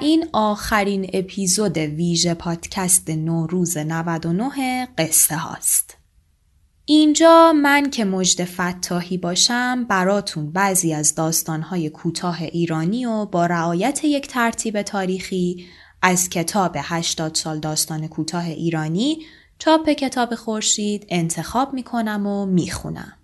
این آخرین اپیزود ویژه پادکست نوروز 99 قصه هاست. اینجا من که مجد فتاحی باشم براتون بعضی از داستانهای کوتاه ایرانی و با رعایت یک ترتیب تاریخی از کتاب 80 سال داستان کوتاه ایرانی چاپ کتاب خورشید انتخاب می‌کنم و می‌خونم.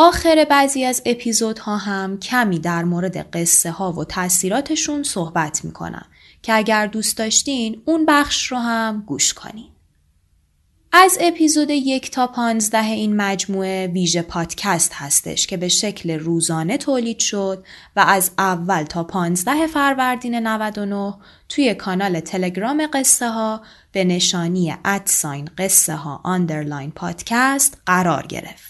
آخر بعضی از اپیزودها هم کمی در مورد قصه ها و تاثیراتشون صحبت می‌کنم که اگر دوست داشتین اون بخش رو هم گوش کنین. از اپیزود یک تا پانزده این مجموعه ویژه پادکست هستش که به شکل روزانه تولید شد و از اول تا پانزده فروردین 99 توی کانال تلگرام قصه ها به نشانی at sign قصه ها underline پادکست قرار گرفت.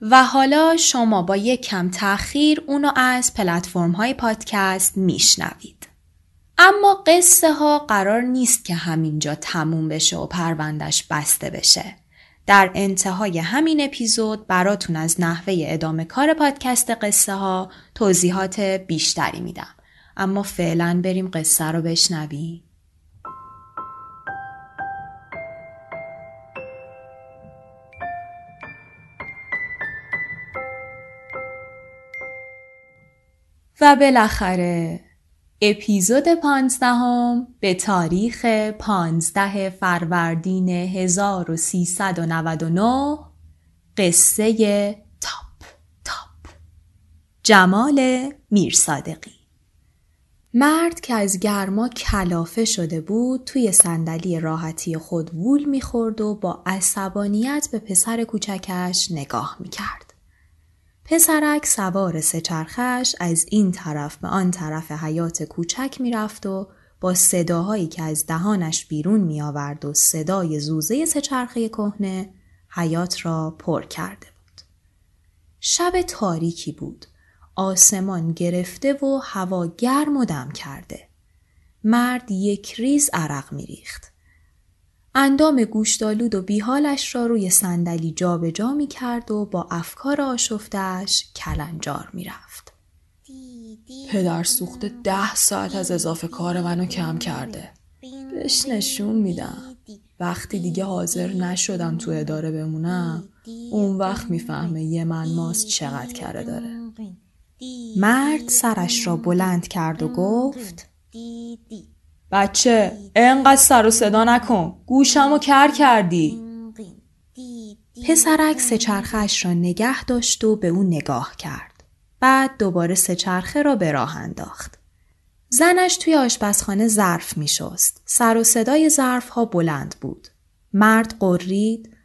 و حالا شما با یک کم تأخیر اونو از پلتفرم های پادکست میشنوید. اما قصه ها قرار نیست که همینجا تموم بشه و پروندش بسته بشه. در انتهای همین اپیزود براتون از نحوه ادامه کار پادکست قصه ها توضیحات بیشتری میدم. اما فعلا بریم قصه رو بشنویم. و بالاخره اپیزود پانزدهم به تاریخ پانزده فروردین 1399 قصه تاپ تاپ جمال میرصادقی مرد که از گرما کلافه شده بود توی صندلی راحتی خود وول می‌خورد و با عصبانیت به پسر کوچکش نگاه می‌کرد. پسرک سوار سهچرخش از این طرف به آن طرف حیات کوچک می‌رفت و با صداهایی که از دهانش بیرون می آورد و صدای زوزه سهچرخه کهنه حیات را پر کرده بود. شب تاریکی بود. آسمان گرفته و هوا گرم و دم کرده. مرد یک ریز عرق میریخت. اندام گوشتالود و بیحالش را روی صندلی جابجا می کرد و با افکار آشفتش کلنجار می رفت. پدر سوخته ده ساعت از اضافه کار منو کم کرده. بهش نشون میدم. وقتی دیگه حاضر نشدم تو اداره بمونم اون وقت می‌فهمه یه من ماست چقدر کره داره. مرد سرش را بلند کرد و گفت بچه انقدر سر و صدا نکن گوشم و کر کردی پسرک سه چرخش را نگه داشت و به اون نگاه کرد بعد دوباره سه چرخه را به راه انداخت زنش توی آشپزخانه ظرف می شست. سر و صدای ظرف ها بلند بود. مرد قرید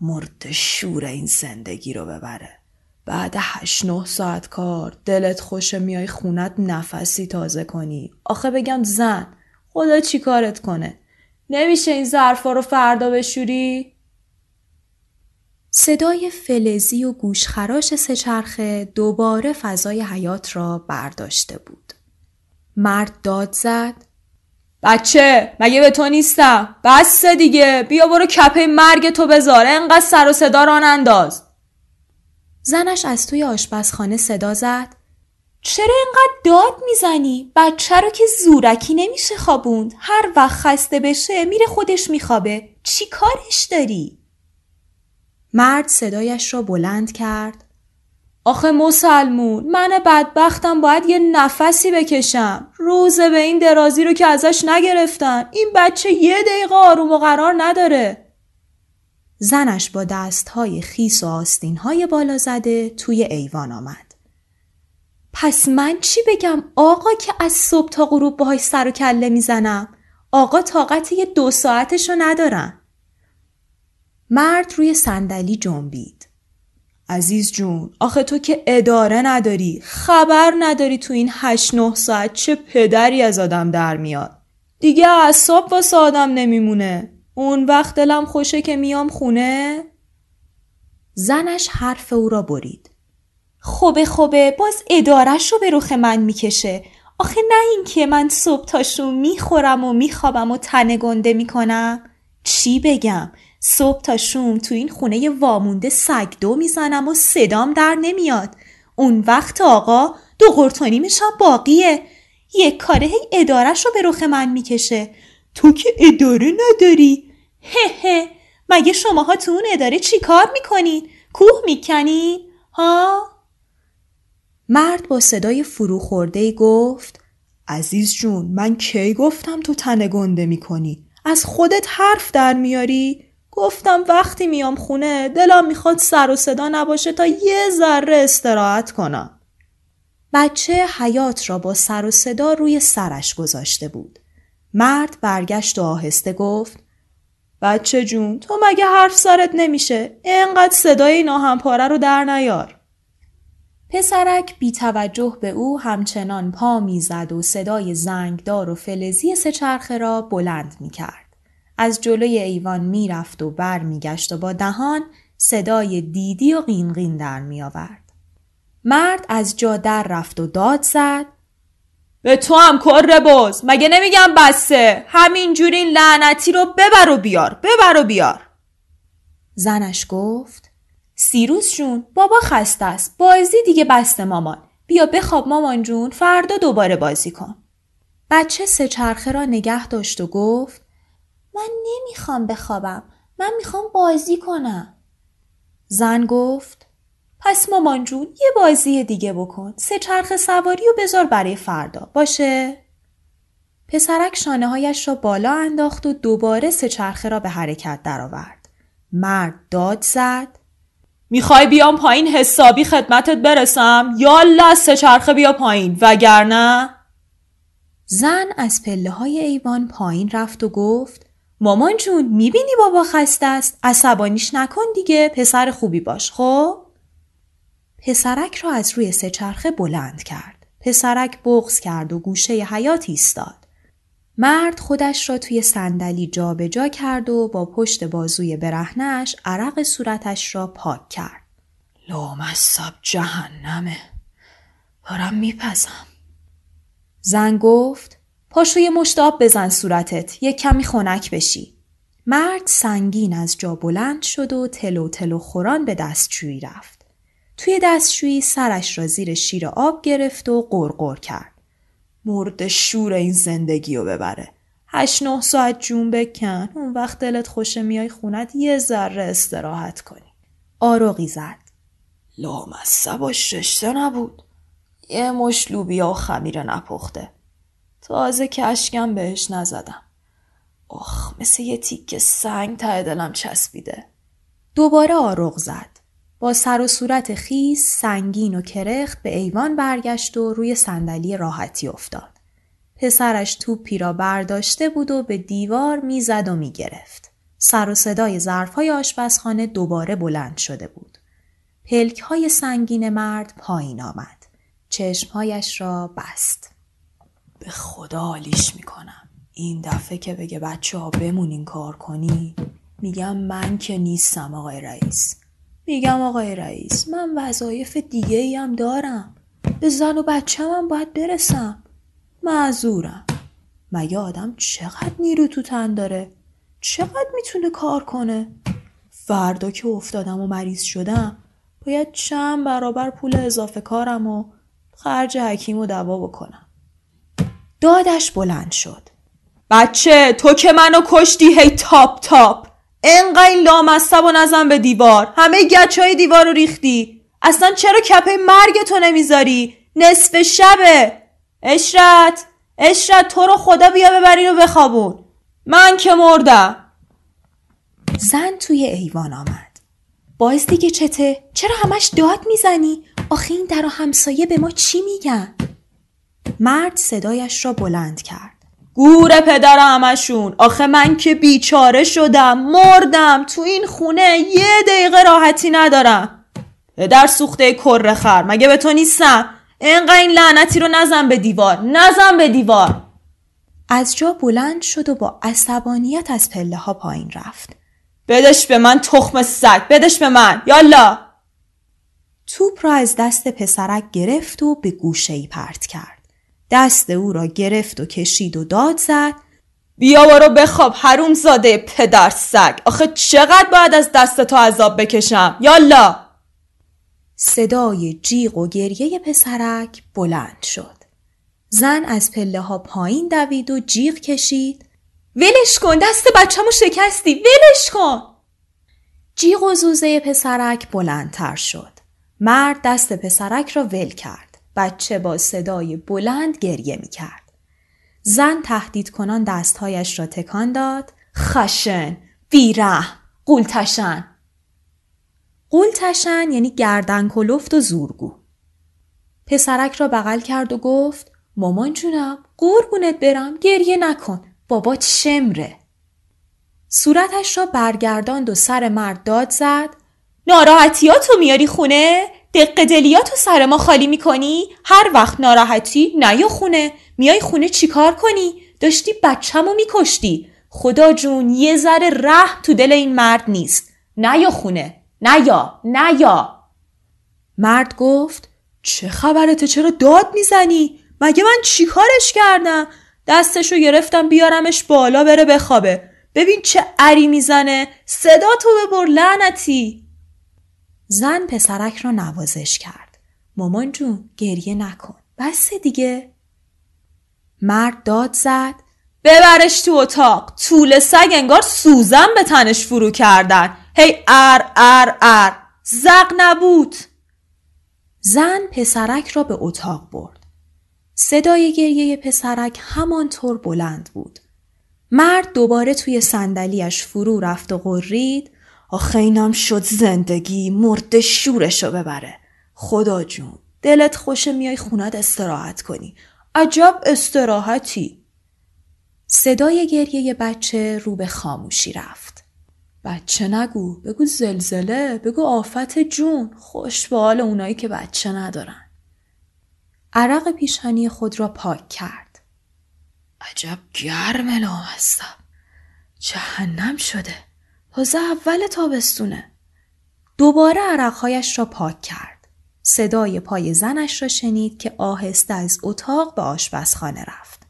مرد شور این زندگی رو ببره. بعد هشت نه ساعت کار دلت خوشه میای خونت نفسی تازه کنی. آخه بگم زن خدا چی کارت کنه؟ نمیشه این ظرفا رو فردا بشوری؟ صدای فلزی و گوشخراش سهچرخه دوباره فضای حیات را برداشته بود. مرد داد زد. بچه مگه به تو نیستم؟ بس دیگه بیا برو کپه مرگ تو بذار. انقدر سر و صدا ران انداز زنش از توی آشپزخانه صدا زد. چرا اینقدر داد می‌زنی؟ بچه رو که زورکی نمیشه خوابوند. هر وقت خسته بشه میره خودش میخوابه. چی کارش داری؟ مرد صدایش را بلند کرد. آخه مسلمون من بدبختم باید یه نفسی بکشم. روزه به این درازی رو که ازش نگرفتن. این بچه یه دقیقه آروم و قرار نداره. زنش با دستهای خیس و آستینهای بالا زده توی ایوان آمد. پس من چی بگم؟ آقا که از صبح تا غروب باهاش سر و کله می‌زنم. آقا طاقت یه دو ساعتشو ندارن مرد روی صندلی جنبید. عزیز جون آخه تو که اداره نداری خبر نداری تو این هشت نه ساعت چه پدری از آدم در میاد. دیگه اصاب واسه آدم نمیمونه. اون وقت دلم خوشه که میام خونه. زنش حرف او را برید. خوبه خوبه باز ادارش رو به رخ من می‌کشه. آخه نه اینکه من صبح تاشو می‌خورم و میخوابم و تنه گنده می‌کنم. چی بگم؟ صبح تا شوم تو این خونه وامونده سگدو می‌زنم و صدام در نمیاد. اون وقت آقا دو قرتونیمش هم باقیه. یک کاره هی ادارش رو به رخ من می‌کشه. تو که اداره نداری؟ هه هه. مگه شماها تو اون اداره چی کار می‌کنین؟ کوه می‌کنین؟ ها؟ مرد با صدای فرو خورده گفت عزیز جون من کی گفتم تو تنه گنده می‌کنی؟ از خودت حرف در میاری؟ گفتم وقتی میام خونه دلم می‌خواد سر و صدا نباشه تا یه ذره استراحت کنم. بچه حیات را با سر و صدا روی سرش گذاشته بود. مرد برگشت و آهسته گفت بچه جون تو مگه حرف سرت نمیشه اینقدر صدای ناهمپاره رو در نیار. پسرک بی توجه به او همچنان پا می‌زد و صدای زنگدار و فلزی سچرخه را بلند می کرد. از جلوی ایوان می‌رفت و بر میگشت و با دهان صدای دیدی و قینقین در می آورد. مرد از جا در رفت و داد زد به تو هم کر باز مگه نمیگم بسته همینجوری لعنتی رو ببر و بیار ببر و بیار زنش گفت سیروس جون بابا خسته است. بازی دیگه بسته مامان. بیا بخواب مامان جون فردا دوباره بازی کن. بچه سه چرخه را نگه داشت و گفت من نمی‌خوام بخوابم. من می‌خوام بازی کنم. زن گفت پس مامان جون یه بازی دیگه بکن. سه چرخ سواری و بذار برای فردا. باشه؟ پسرک شانه هایش را بالا انداخت و دوباره سه چرخه را به حرکت درآورد. مرد داد زد. می‌خوای بیام پایین حسابی خدمتت برسم؟ یا سه چرخه بیا پایین. وگرنه زن از پله های ایوان پایین رفت و گفت مامان جون می‌بینی بابا خسته است؟ عصبانیش نکن دیگه پسر خوبی باش. خب؟ پسرک را از روی سه چرخه بلند کرد. پسرک بغز کرد و گوشه حیات ایستاد. مرد خودش را توی صندلی جابجا کرد و با پشت بازوی برهنش عرق صورتش را پاک کرد لامصب جهنمه دارم میپزم زن گفت پاشو یه مشتاب بزن صورتت یه کمی خنک بشی. مرد سنگین از جا بلند شد و تلو تلو خوران به دستشویی رفت. توی دستشویی سرش را زیر شیر آب گرفت و قرقر کرد. مرد شور این زندگی رو ببره. هشت نه ساعت جون بکن اون وقت دلت خوشه میای خونت یه ذره استراحت کنی. آروغی زد. لامصه باش رشته نبود. یه مش لوبیا و خمیر نپخته. تازه کشکم بهش نزدم اخ مثل یه تیکه سنگ ته دلم چسبیده دوباره آروغ زد با سر و صورت خیس سنگین و کرخت به ایوان برگشت و روی صندلی راحتی افتاد. پسرش توپی را برداشته بود و به دیوار می‌زد و می‌گرفت. سر و صدای ظرفهای آشپزخانه دوباره بلند شده بود. پلک های سنگین مرد پایین آمد. چشمهایش را بست. به خدا حالیش می‌کنم. این دفعه که بگه بچه ها بمونین کار کنی میگم من که نیستم آقای رئیس. میگم آقای رئیس من وظایف دیگه ای هم دارم. به زن و بچه هم باید برسم. معذورم. مگه آدم چقدر نیرو تو تن داره؟ چقدر می‌تونه کار کنه؟ فردا که افتادم و مریض شدم باید چند برابر پول اضافه کارم و خرج حکیم و دوا بکنم. دادش بلند شد. بچه تو که منو کشتی هی تاپ تاپ. انقدر این لامصب و نزن به دیوار. همه گچه های دیوار رو ریختی. اصلا چرا کپه مرگ تو نمی‌ذاری؟ نصف شبه. اشرت اشرت تو رو خدا بیا ببرین و بخوابون. من که مردم. زن توی ایوان آمد. باز دیگه چته چرا همش داد می‌زنی؟ آخه این در همسایه به ما چی میگن؟ مرد صدایش را بلند کرد. گور پدر همشون آخه من که بیچاره شدم مردم تو این خونه یه دقیقه راحتی ندارم. در سوخته کر مگه به تو نیستم؟ انقدر این لعنتی رو نزن به دیوار. نزن به دیوار. از جا بلند شد و با عصبانیت از پله ها پایین رفت. بدش به من تخم سگ. بدش به من. یالا. توپ را از دست پسرک گرفت و به گوشه ای پرت کرد. دست او را گرفت و کشید و داد زد. بیا برو بخواب حروم زاده پدر سگ. آخه چقدر باید از دست تو عذاب بکشم؟ یالا! صدای جیغ و گریه پسرک بلند شد. زن از پله ها پایین دوید و جیغ کشید. ولش کن دست بچه‌مو شکستی ولش کن! جیغ و زوزه پسرک بلندتر شد. مرد دست پسرک را ول کرد. بچه با صدای بلند گریه می کرد زن تهدید کنان دستهایش را تکان داد. خشن بیره قولتشن. قولتشن یعنی گردن کلفت و زورگو. پسرک را بغل کرد و گفت مامان جونم قربونت برم گریه نکن. بابات شمره صورتش را برگرداند و سر مرد داد زد. ناراحتیاتو میاری خونه؟ دق دلیاتو سر ما خالی می‌کنی؟ هر وقت ناراحتی نیا خونه. میای خونه چیکار کنی؟ داشتی بچهمو میکشتی. خدا جون یه ذره ره تو دل این مرد نیست. نیا خونه. نیا نیا مرد گفت چه خبرته چرا داد می‌زنی؟ مگه من چیکارش کردم؟ دستشو گرفتم بیارمش بالا بره بخوابه. ببین چه عری می‌زنه. صدا تو ببر لعنتی. زن پسرک را نوازش کرد. مامان جون گریه نکن. بس دیگه. مرد داد زد. ببرش تو اتاق. طول سگ انگار سوزن به تنش فرو کردن. هی ار ار ار. زق نبود. زن پسرک را به اتاق برد. صدای گریه پسرک همانطور بلند بود. مرد دوباره توی صندلیاش فرو رفت و قرید آخه اینم شد زندگی مرد شورشو ببره. خدا جون دلت خوشه میای خونت استراحت کنی. عجب استراحتی. صدای گریه بچه رو به خاموشی رفت. بچه نگو بگو زلزله بگو آفت جون. خوش به حال اونایی که بچه ندارن. عرق پیشانی خود را پاک کرد. عجب گرم الان هستم. جهنم شده. تازه اول تابستونه. دوباره عرقهایش را پاک کرد. صدای پای زنش را شنید که آهسته از اتاق به آشپزخانه رفت.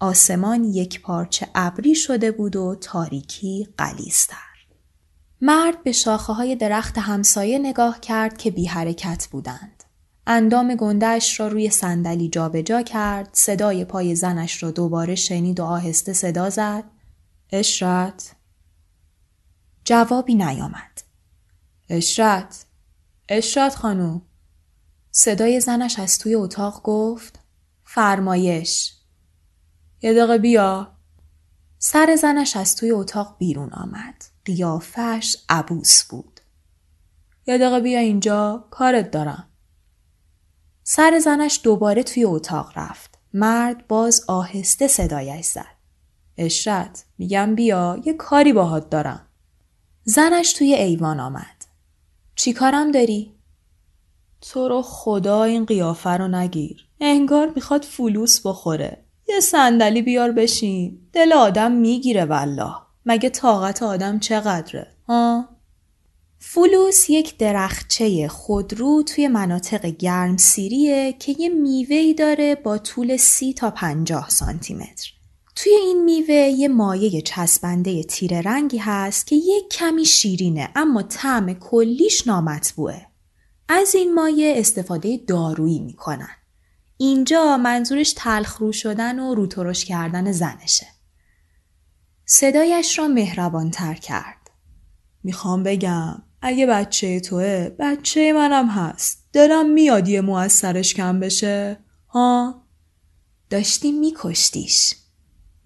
آسمان یک پارچه ابری شده بود و تاریکی قلیستر. مرد به شاخه های درخت همسایه نگاه کرد که بی حرکت بودند. اندام گندهش را روی صندلی جابجا کرد صدای پای زنش را دوباره شنید و آهسته صدا زد. اشرت جوابی نیامد. اشرت اشرت خانو صدای زنش از توی اتاق گفت فرمایش. یه دقیقه بیا. سر زنش از توی اتاق بیرون آمد. قیافش عبوس بود. یه دقیقه بیا اینجا کارت دارم. سر زنش دوباره توی اتاق رفت. مرد باز آهسته صدایش زد. عشرت میگم بیا یه کاری باهات دارم. زنش توی ایوان آمد. چی کارم داری؟ تو رو خدا این قیافه رو نگیر. انگار می‌خواد فلوس بخوره. یه صندلی بیار بشین. دل آدم می‌گیره والله. مگه طاقت آدم چقدره؟ ها؟ فلوس یک درختچه خودرو توی مناطق گرمسیریه که یه میوهی داره با طول سی تا پنجاه سانتی متر. توی این میوه یه مایه چسبنده تیره رنگی هست که یک کمی شیرینه اما طعم کلیش نامطبوعه. از این مایه استفاده دارویی می‌کنن. اینجا منظورش تلخرو شدن و روترش کردن زنشه. صدایش را مهربانتر کرد. می‌خوام بگم اگه بچه توه بچه منم هست دلم میاد یه مو کم بشه ها داشتی میکشتیش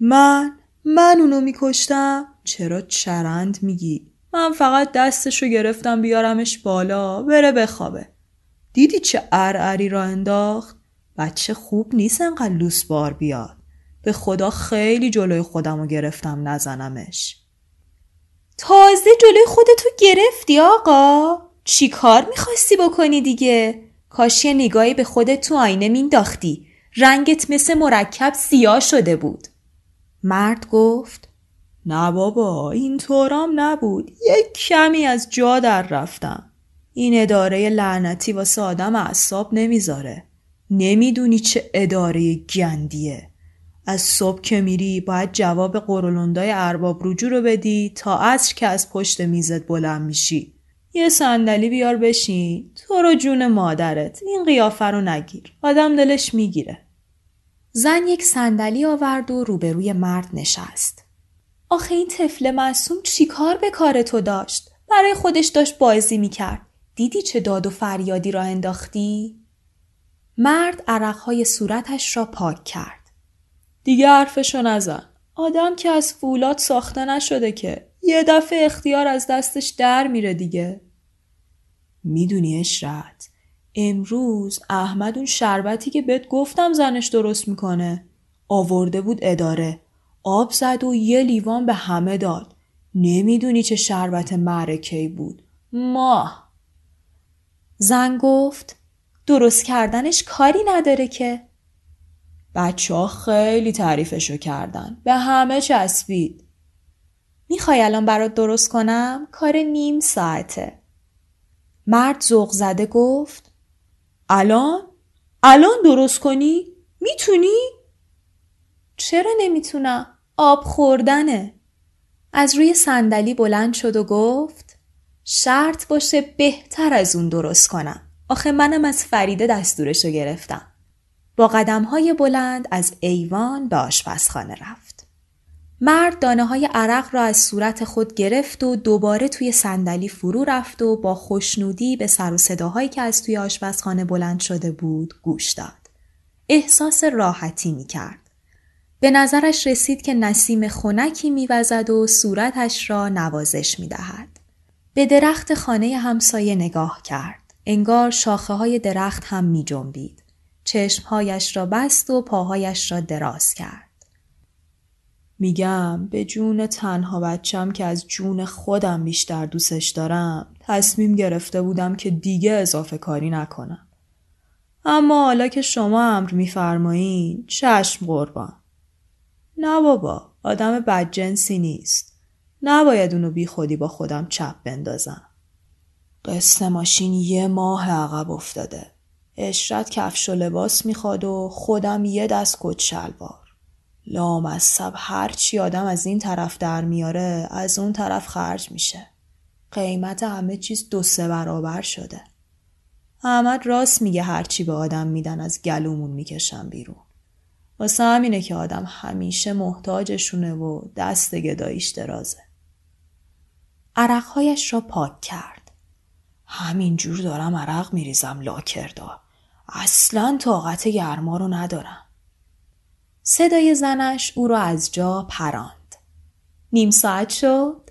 من من اونو میکشتم چرا چرند میگی من فقط دستشو گرفتم بیارمش بالا بره بخوابه دیدی چه ارعری را انداخت بچه خوب نیست انقدر لوس بار بیاد به خدا خیلی جلوی خودمو گرفتم نزنمش تازه جلوی خودتو گرفتی آقا؟ چی کار می‌خواستی بکنی دیگه؟ کاش یه نگاهی به خودت تو آینه مینداختی. رنگت مثل مرکب سیاه شده بود. مرد گفت نه بابا این طورام نبود. یک کمی از جا در رفتم. این اداره لعنتی واسه آدم اعصاب نمی‌ذاره. نمی‌دونی چه اداره گندیه. از صبح که میری باید جواب قرولندای ارباب رجوع رو بدی تا عصر که از پشت میزت بلند میشی. یه صندلی بیار بشین. تو رو جون مادرت. این قیافه رو نگیر. آدم دلش می‌گیره. زن یک صندلی آورد و روبروی مرد نشست. آخه این طفل معصوم چیکار به کار تو داشت؟ برای خودش داشت بازی می‌کرد. دیدی چه داد و فریادی را انداختی؟ مرد عرقهای صورتش را پاک کرد. دیگه حرفشو نزن. آدم که از فولاد ساخته نشده که. یه دفعه اختیار از دستش در میره دیگه. می‌دونی اشرت؟ امروز احمد اون شربتی که بهت گفتم زنش درست می‌کنه. آورده بود اداره. آب زد و یه لیوان به همه داد. نمی‌دونی چه شربت معرکه بود. ماه. زن گفت درست کردنش کاری نداره که. بچه ها خیلی تعریفشو کردن. به همه چسبید. می‌خوای الان برات درست کنم؟ کار نیم ساعته. مرد زوغ زده گفت الان؟ الان درست کنی؟ می‌تونی؟ چرا نمی‌تونم؟ آب خوردنه. از روی صندلی بلند شد و گفت شرط باشه بهتر از اون درست کنم. آخه منم از فریده دستورشو گرفتم. با قدم های بلند از ایوان به آشپزخانه رفت. مرد دانه های عرق را از صورت خود گرفت و دوباره توی صندلی فرو رفت و با خوشنودی به سر و صداهایی که از توی آشپزخانه بلند شده بود گوش داد. احساس راحتی می کرد. به نظرش رسید که نسیم خونکی میوزد و صورتش را نوازش می دهد. به درخت خانه همسایه نگاه کرد. انگار شاخه های درخت هم می جنبید. چشمهایش را بست و پاهایش را دراز کرد. میگم به جون تنها بچم که از جون خودم بیشتر دوستش دارم تصمیم گرفته بودم که دیگه اضافه کاری نکنم. اما حالا که شما امر میفرمایین چشم قربان. نه بابا آدم بدجنسی نیست. نباید اونو بی خودی با خودم چپ بندازم. قسط ماشین یه ماه عقب افتاده. اشرت کفش و لباس می‌خواد و خودم یه دست کت شلوار. لامصب هر چی آدم از این طرف در میاره از اون طرف خرج میشه. قیمت همه چیز دو سه برابر شده. احمد راست میگه هرچی به آدم میدن از گلومون می‌کشن بیرون. واسه همینه که آدم همیشه محتاجشونه و دست گداییش درازه. عرقهایش را پاک کرد. همینجور دارم عرق میریزم لاکردا. اصلا طاقت گرما رو ندارم. صدای زنش او را از جا پراند. نیم ساعت شد؟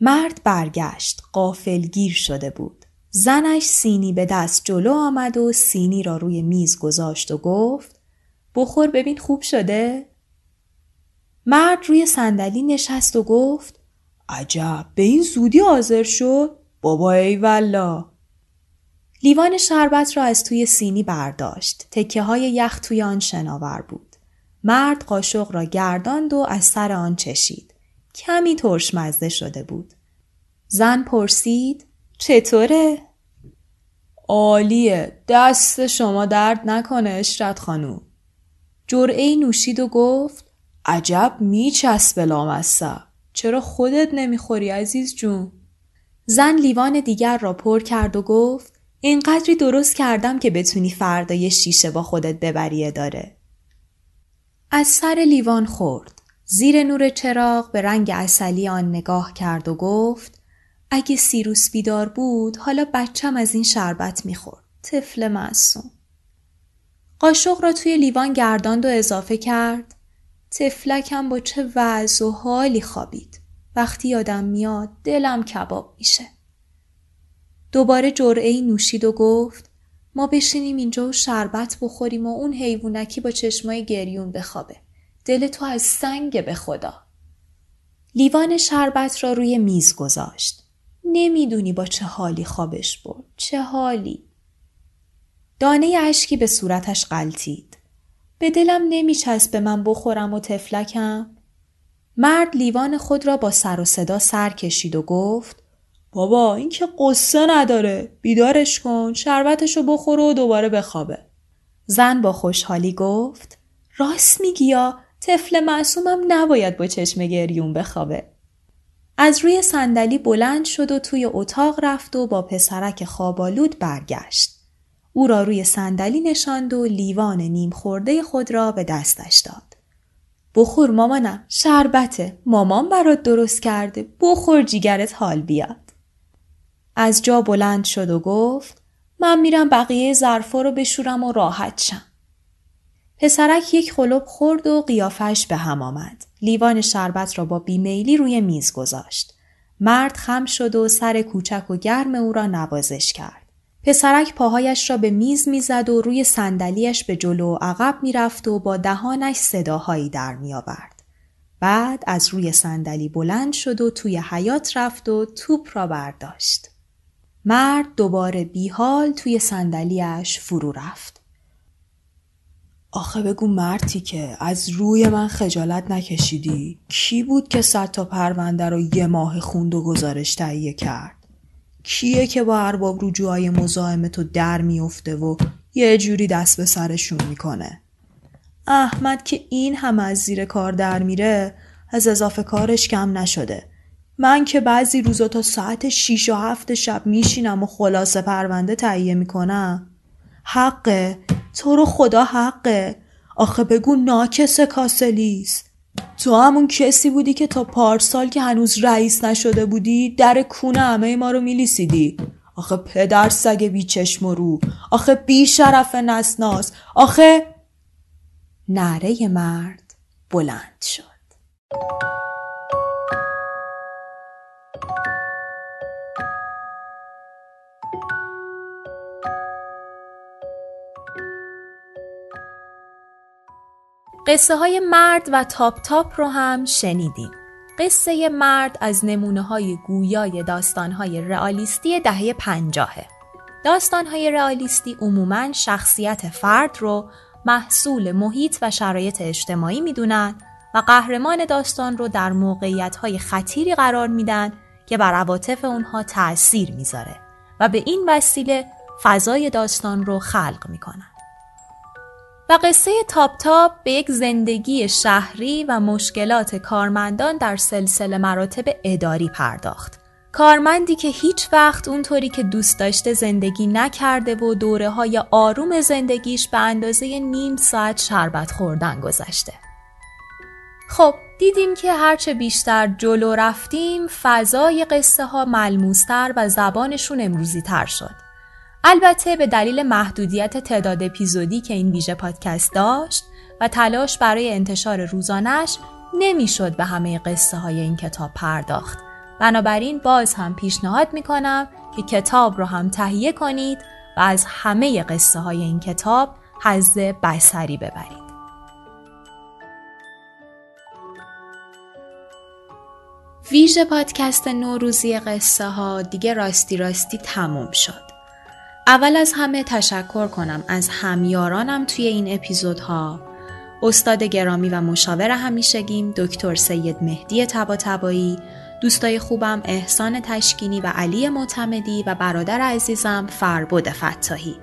مرد برگشت. گیر شده بود. زنش سینی به دست جلو آمد و سینی را روی میز گذاشت و گفت بخور ببین خوب شده؟ مرد روی صندلی نشست و گفت عجب به این زودی حاضر شد؟ بابا ای والا لیوان شربت را از توی سینی برداشت. تکه های یخ توی آن شناور بود. مرد قاشق را گرداند و از سر آن چشید. کمی ترش مزده شده بود. زن پرسید چطوره؟ عالیه دست شما درد نکنه اشرت خانوم. جرعه نوشید و گفت عجب میچسبه لامصب چرا خودت نمی‌خوری عزیز جون؟ زن لیوان دیگر را پر کرد و گفت اینقدری درست کردم که بتونی فردا یه شیشه با خودت ببریه داره. از سر لیوان خورد. زیر نور چراغ به رنگ اصلی آن نگاه کرد و گفت اگه سیروس بیدار بود حالا بچم از این شربت می‌خورد. طفل معصوم. قاشق را توی لیوان گرداند و اضافه کرد. تفلکم با چه وضع و حالی خوابید. وقتی یادم میاد دلم کباب میشه. دوباره جرعه نوشید و گفت ما بشینیم اینجا و شربت بخوریم و اون حیوونکی با چشمای گریون بخوابه. دل تو از سنگ به خدا. لیوان شربت را روی میز گذاشت. نمی‌دونی با چه حالی خوابش برد. چه حالی. دانه اشکی به صورتش قلتید. به دلم نمیچسب به من بخورم و تفلکم. مرد لیوان خود را با سر و صدا سر کشید و گفت بابا این که قصه نداره. بیدارش کن شربتشو بخور و دوباره بخوابه. زن با خوشحالی گفت راست میگی یا؟ طفل معصومم نباید با چشم گریون بخوابه. از روی صندلی بلند شد و توی اتاق رفت و با پسرک خوابالود برگشت. او را روی صندلی نشاند و لیوان نیم خورده خود را به دستش داد. بخور مامانم شربته. مامان برات درست کرده. بخور جیگرت حال بیاد از جا بلند شد و گفت من میرم بقیه ظرفا رو بشورم و راحت شم. پسرک یک خلوب خورد و قیافش به هم آمد. لیوان شربت را با بیمیلی روی میز گذاشت. مرد خم شد و سر کوچک و گرم او را نوازش کرد. پسرک پاهایش را به میز می‌زد و روی صندلیاش به جلو و عقب می‌رفت و با دهانش صداهایی در میآورد. بعد از روی صندلی بلند شد و توی حیات رفت و توپ را برداشت. مرد دوباره بیحال توی صندلیاش فرو رفت. آخه بگو مرتی که از روی من خجالت نکشیدی. کی بود که صد تا پرونده رو یه ماه خوند و گزارش تهیه کرد؟ کیه که با ارباب رجوعای مزاحم تو در میفته و یه جوری دست به سرشون می‌کنه؟ احمد که این همه از زیر کار در میره از اضافه کارش کم نشده. من که بعضی روزا تا ساعت 6 و هفت شب میشینم و خلاصه پرونده تهیه می‌کنم. حقه. تو رو خدا حقه. آخه بگو ناکس کاسلیست تو همون کسی بودی که تا پارسال که هنوز رئیس نشده بودی در کونه همه ما رو میلیسیدی. آخه پدر سگ بی چشم و رو. آخه بی شرف نسناس. آخه نره مرد بلند شد. قصه های مرد و تاپ تاپ رو هم شنیدیم. قصه مرد از نمونه های گویای داستان های رئالیستی دهه پنجاهه. داستان های رئالیستی عموماً شخصیت فرد رو محصول محیط و شرایط اجتماعی می‌دونن و قهرمان داستان رو در موقعیت های خطیری قرار میدن که بر عواطف اونها تأثیر می‌ذاره و به این وسیله فضای داستان رو خلق می‌کنن. و قصه تاپ تاپ به یک زندگی شهری و مشکلات کارمندان در سلسله مراتب اداری پرداخت. کارمندی که هیچ وقت اونطوری که دوست داشته زندگی نکرده و دوره های آروم زندگیش به اندازه نیم ساعت شربت خوردن گذشته. خب دیدیم که هرچه بیشتر جلو رفتیم فضای قصه ها ملموستر و زبانشون امروزی تر شد. البته به دلیل محدودیت تعداد اپیزودی که این ویژه پادکست داشت و تلاش برای انتشار روزانش نمی‌شد به همه قصه های این کتاب پرداخت. بنابراین باز هم پیشنهاد می کنم که کتاب رو هم تهیه کنید و از همه قصه های این کتاب حز بسری ببرید. ویژه پادکست نوروزی قصه ها دیگه راستی راستی تموم شد. اول از همه تشکر کنم از همیارانم توی این اپیزودها استاد گرامی و مشاور همیشگیم دکتر سید مهدی تباتبایی دوستای خوبم احسان تشکینی و علی معتمدی و برادر عزیزم فربود فتاحی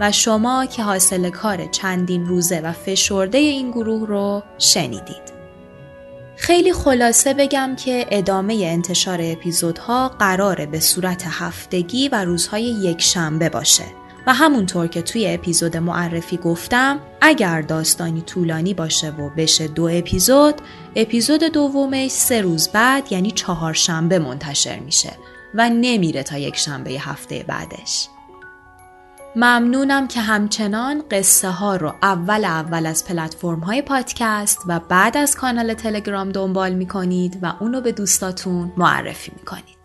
و شما که حاصل کار چندین روزه و فشرده این گروه رو شنیدید. خیلی خلاصه بگم که ادامه انتشار اپیزودها قراره به صورت هفتگی و روزهای یک شنبه باشه. و همونطور که توی اپیزود معرفی گفتم اگر داستانی طولانی باشه و بشه دو اپیزود اپیزود دومش سه روز بعد یعنی چهار شنبه منتشر میشه و نمیره تا یک شنبه هفته بعدش. ممنونم که همچنان قصه ها رو اول اول از پلتفرم های پادکست و بعد از کانال تلگرام دنبال می کنید و اونو به دوستاتون معرفی می کنید.